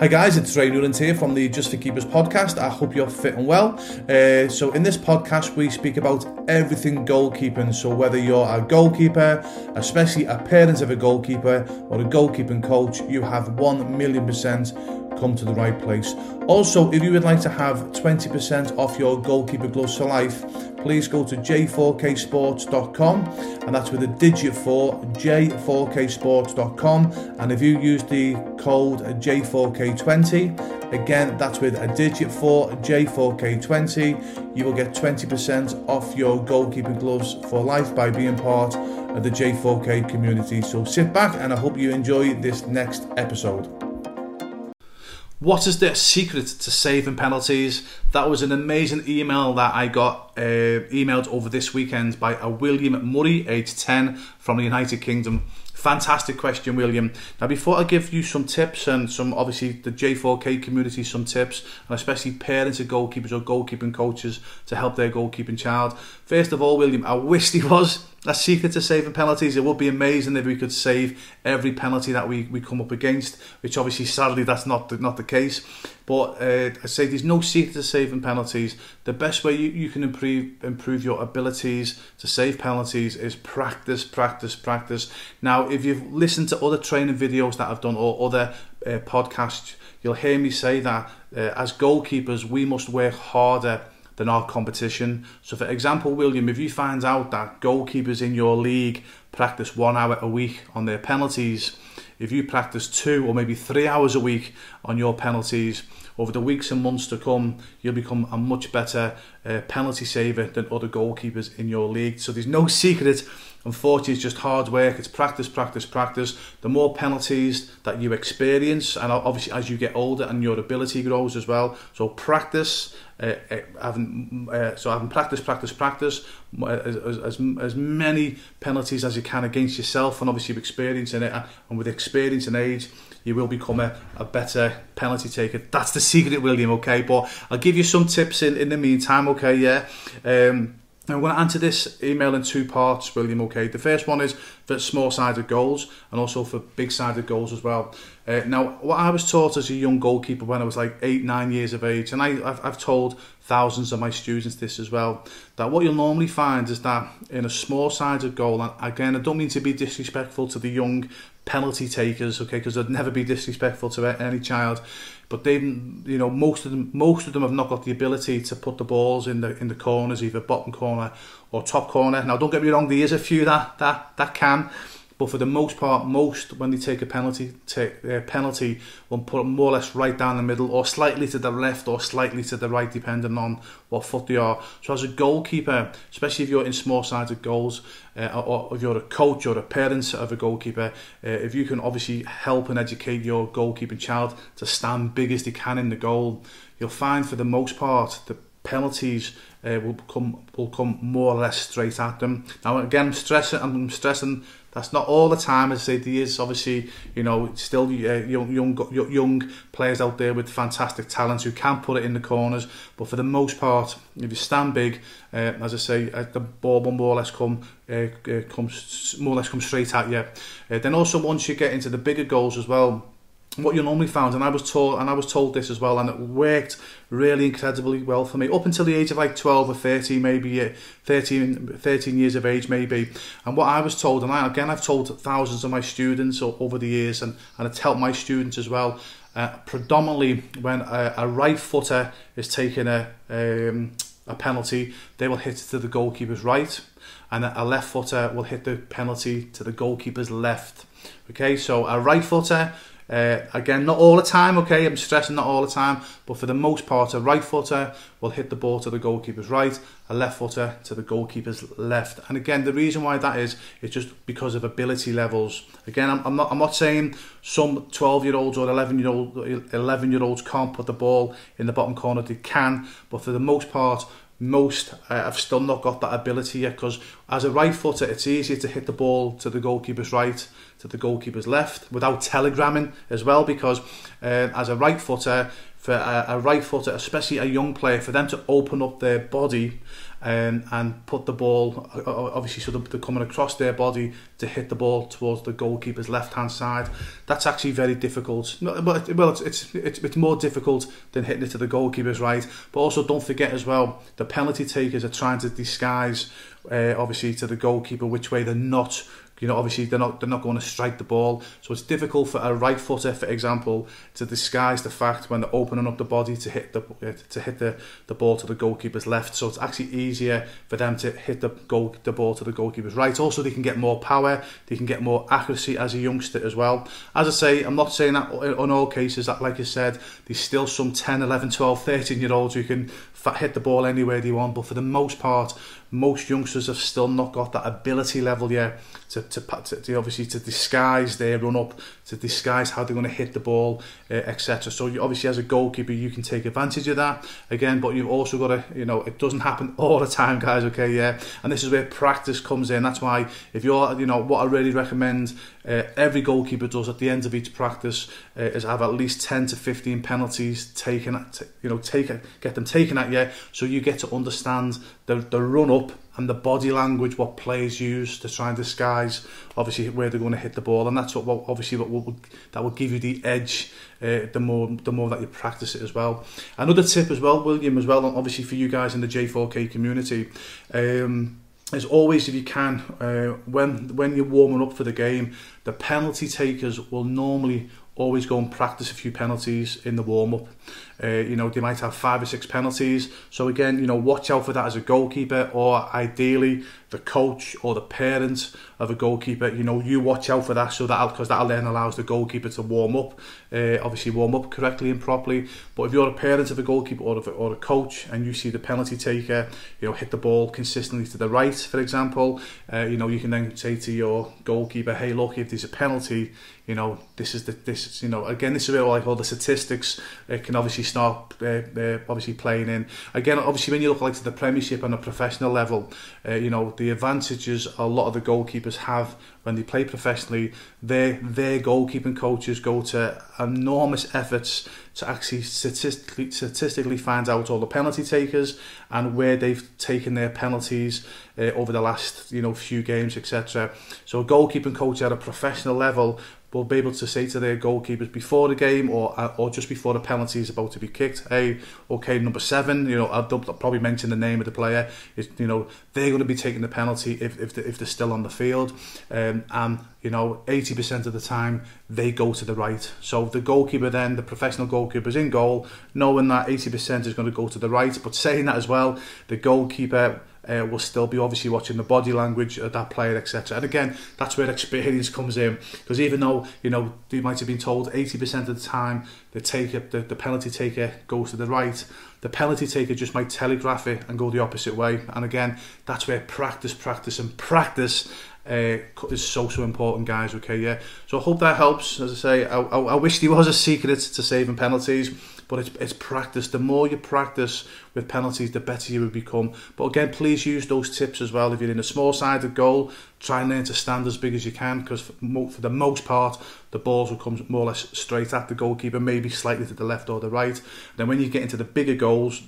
Hi guys, it's Ray Newland here from the Just for Keepers podcast. I hope you're fit and well. Uh, so in this podcast, we speak about everything goalkeeping. So whether you're a goalkeeper, especially a parent of a goalkeeper, or a goalkeeping coach, you have one million percent come to the right place. Also, if you would like to have 20% off your goalkeeper gloves for life, please go to j4ksports.com and that's with a digit 4 j4ksports.com and if you use the code j4k20 again that's with a digit 4 j4k20 you will get 20% off your goalkeeping gloves for life by being part of the j4k community. So sit back and i hope you enjoy this next episode what is the secret to saving penalties? That was an amazing email that I got uh, emailed over this weekend by a William Murray, age 10, from the United Kingdom. Fantastic question, William. Now, before I give you some tips and some, obviously, the J4K community some tips, and especially parents of goalkeepers or goalkeeping coaches to help their goalkeeping child. First of all, William, I wish he was a secret to saving penalties. It would be amazing if we could save every penalty that we, we come up against, which obviously, sadly, that's not the, not the case. But uh, I say there's no secret to saving penalties. The best way you, you can improve improve your abilities to save penalties is practice, practice, practice. Now, if you've listened to other training videos that I've done or other uh, podcasts, you'll hear me say that uh, as goalkeepers, we must work harder than our competition. So, for example, William, if you find out that goalkeepers in your league practice one hour a week on their penalties, if you practice two or maybe three hours a week on your penalties, over the weeks and months to come, you'll become a much better uh, penalty saver than other goalkeepers in your league. So there's no secret. Unfortunately, it's just hard work. It's practice, practice, practice. The more penalties that you experience, and obviously as you get older and your ability grows as well. So practice, uh, uh having uh, so having practice, practice, practice, uh, as, as, as many penalties as you can against yourself, and obviously experiencing it, and with experience and age, you will become a, a better penalty taker. That's the secret, William, okay? But I'll give you some tips in, in the meantime, okay? Yeah. Um, I'm going to answer this email in two parts, William. Okay, the first one is for small-sided goals and also for big-sided goals as well. Uh, now, what I was taught as a young goalkeeper when I was like eight, nine years of age, and I, I've, I've told thousands of my students this as well, that what you'll normally find is that in a small-sided goal, and again, I don't mean to be disrespectful to the young penalty takers, okay, because I'd never be disrespectful to any child, but they, you know, most of them, most of them have not got the ability to put the balls in the in the corners, either bottom corner or top corner. Now, don't get me wrong, there is a few that that that can, but for the most part, most when they take a penalty, take a penalty will put more or less right down the middle, or slightly to the left, or slightly to the right, depending on what foot they are. So as a goalkeeper, especially if you're in small-sided goals, uh, or if you're a coach or a parent of a goalkeeper, uh, if you can obviously help and educate your goalkeeping child to stand big as they can in the goal, you'll find for the most part the penalties uh, will come will come more or less straight at them. Now again, I'm stressing, I'm stressing that's not all the time. As I say, there is obviously you know still uh, young young young players out there with fantastic talents who can put it in the corners. But for the most part, if you stand big, uh, as I say, uh, the ball will more or less come uh, uh, comes more or less come straight at you. Uh, then also once you get into the bigger goals as well what you normally found, and I was told, and I was told this as well, and it worked really incredibly well for me up until the age of like 12 or 13, maybe 13, 13 years of age, maybe. And what I was told, and I, again, I've told thousands of my students over the years, and, and it's helped my students as well. Uh, predominantly, when a, a right footer is taking a um, a penalty, they will hit it to the goalkeeper's right, and a left footer will hit the penalty to the goalkeeper's left. Okay, so a right footer uh, again, not all the time, okay, I'm stressing not all the time, but for the most part, a right footer will hit the ball to the goalkeeper's right, a left footer to the goalkeeper's left. And again, the reason why that is, is just because of ability levels. Again, I'm, I'm not, I'm not saying some 12 year olds or 11 year old 11 year olds can't put the ball in the bottom corner, they can, but for the most part, most uh, have still not got that ability yet because as a right footer it's easier to hit the ball to the goalkeeper's right to the goalkeeper's left without telegramming as well because uh, as a right footer for a, a right footer especially a young player for them to open up their body and, and put the ball, obviously, so they're coming across their body to hit the ball towards the goalkeeper's left hand side. That's actually very difficult. Well, it's, it's, it's, it's more difficult than hitting it to the goalkeeper's right. But also, don't forget as well, the penalty takers are trying to disguise, uh, obviously, to the goalkeeper which way they're not you know, obviously they're not they're not going to strike the ball, so it's difficult for a right footer, for example, to disguise the fact when they're opening up the body to hit the uh, to hit the, the ball to the goalkeeper's left. So it's actually easier for them to hit the goal the ball to the goalkeeper's right. Also, they can get more power, they can get more accuracy as a youngster as well. As I say, I'm not saying that on all cases. That, like I said, there's still some 10, 11, 12, 13 year olds who can hit the ball anywhere they want, but for the most part, most youngsters have still not got that ability level yet to, to, to, to obviously to disguise their run up, to disguise how they're going to hit the ball, uh, etc. So you, obviously as a goalkeeper you can take advantage of that again, but you've also got to, you know, it doesn't happen all the time, guys. Okay, yeah, and this is where practice comes in. That's why if you're, you know, what I really recommend uh, every goalkeeper does at the end of each practice uh, is have at least 10 to 15 penalties taken, at, you know, take get them taken at you, so you get to understand the the run up and the body language what players use to try and disguise obviously where they're going to hit the ball and that's what, obviously what will, that will give you the edge uh, the more the more that you practice it as well another tip as well William as well and obviously for you guys in the J4K community um, is always if you can uh, when when you're warming up for the game the penalty takers will normally always go and practice a few penalties in the warm-up. Uh, you know, they might have five or six penalties. So again, you know, watch out for that as a goalkeeper or ideally the coach or the parent of a goalkeeper. You know, you watch out for that so that because that then allows the goalkeeper to warm up, uh, obviously warm up correctly and properly. But if you're a parent of a goalkeeper or, a, or a coach and you see the penalty taker, you know, hit the ball consistently to the right, for example, uh, you know, you can then say to your goalkeeper, hey, look, if there's a penalty, you know, this is the this you know again this is where like all the statistics uh, can obviously start uh, uh, obviously playing in. Again, obviously when you look like to the Premiership on a professional level, uh, you know the advantages a lot of the goalkeepers have when they play professionally. Their their goalkeeping coaches go to enormous efforts to actually statistically statistically find out all the penalty takers and where they've taken their penalties uh, over the last you know few games, etc. So a goalkeeping coach at a professional level will be able to say to their goalkeepers before the game or uh, or just before the penalty is about to be kicked, hey, okay, number seven, you know, I'll, probably mention the name of the player. Is you know they're going to be taking the penalty if if, the, if they're still on the field, um, and you know, 80% of the time they go to the right. So the goalkeeper then, the professional goalkeeper's in goal, knowing that 80% is going to go to the right. But saying that as well, the goalkeeper uh, will still be obviously watching the body language of that player, etc. And again, that's where experience comes in. Because even though, you know, they might have been told 80% of the time the taker, the, the penalty taker goes to the right, the penalty taker just might telegraph it and go the opposite way. And again, that's where practice, practice and practice uh, is so so important guys okay yeah so I hope that helps as I say I, I, I wish there was a secret to saving penalties but it's, it's practice. The more you practice with penalties the better you will become. But again please use those tips as well. If you're in a small sided goal try and learn to stand as big as you can because for, for the most part the balls will come more or less straight at the goalkeeper maybe slightly to the left or the right. Then when you get into the bigger goals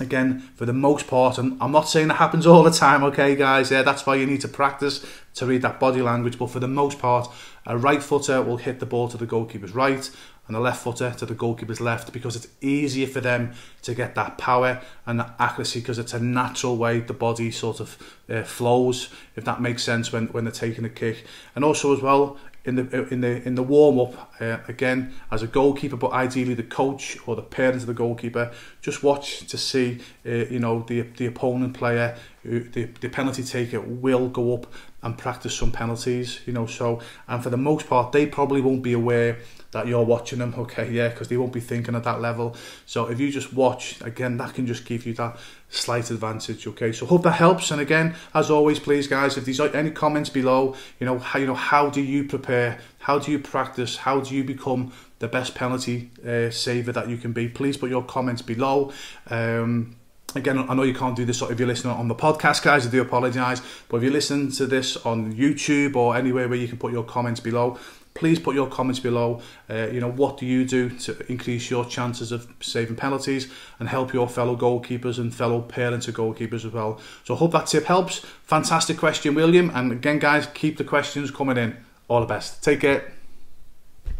again for the most part and I'm not saying that happens all the time okay guys? Yeah that's why you need to practice to read that body language. But for the most part a right footer will hit the ball to the goalkeeper's right and a left footer to the goalkeeper's left because it's easier for them to get that power and that accuracy because it's a natural way the body sort of uh, flows if that makes sense when, when they're taking a kick. And also as well in the in the in the warm up uh, again as a goalkeeper, but ideally the coach or the parents of the goalkeeper just watch to see uh, you know the the opponent player, the the penalty taker will go up and practice some penalties. You know, so and for the most part they probably won't be aware that you're watching them, okay, yeah, because they won't be thinking at that level. So if you just watch, again, that can just give you that slight advantage, okay. So hope that helps. And again, as always, please, guys, if there's any comments below, you know, how you know how do you prepare, how do you practice, how do you become the best penalty uh, saver that you can be? Please put your comments below. Um, Again, I know you can't do this if you're listening on the podcast, guys. I do apologise. But if you listen to this on YouTube or anywhere where you can put your comments below, please put your comments below. Uh, you know, what do you do to increase your chances of saving penalties and help your fellow goalkeepers and fellow parents of goalkeepers as well? So I hope that tip helps. Fantastic question, William. And again, guys, keep the questions coming in. All the best. Take care.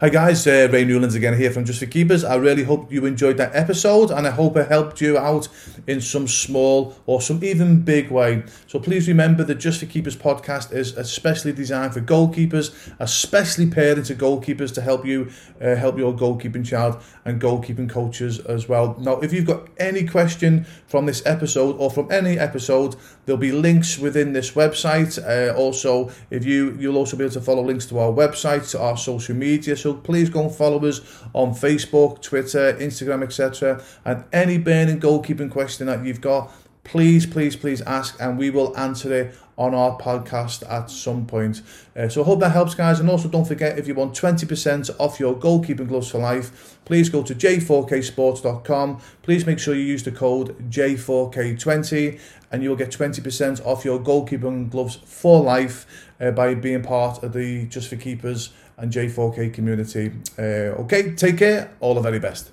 Hi guys, uh, Ray Newlands again here from Just for Keepers. I really hope you enjoyed that episode and I hope it helped you out in some small or some even big way. So please remember that Just for Keepers podcast is especially designed for goalkeepers, especially parents of goalkeepers to help you uh, help your goalkeeping child and goalkeeping coaches as well. Now, if you've got any question from this episode or from any episode, there'll be links within this website. Uh, also, if you you'll also be able to follow links to our website, to our social media. So please go and follow us on Facebook, Twitter, Instagram, etc. And any burning goalkeeping question that you've got, please, please, please ask, and we will answer it on our podcast at some point. Uh, so I hope that helps, guys. And also, don't forget if you want 20% off your goalkeeping gloves for life, please go to j4ksports.com. Please make sure you use the code J4K20 and you'll get 20% off your goalkeeping gloves for life uh, by being part of the Just for Keepers and J4K community. Uh, okay, take care. All the very best.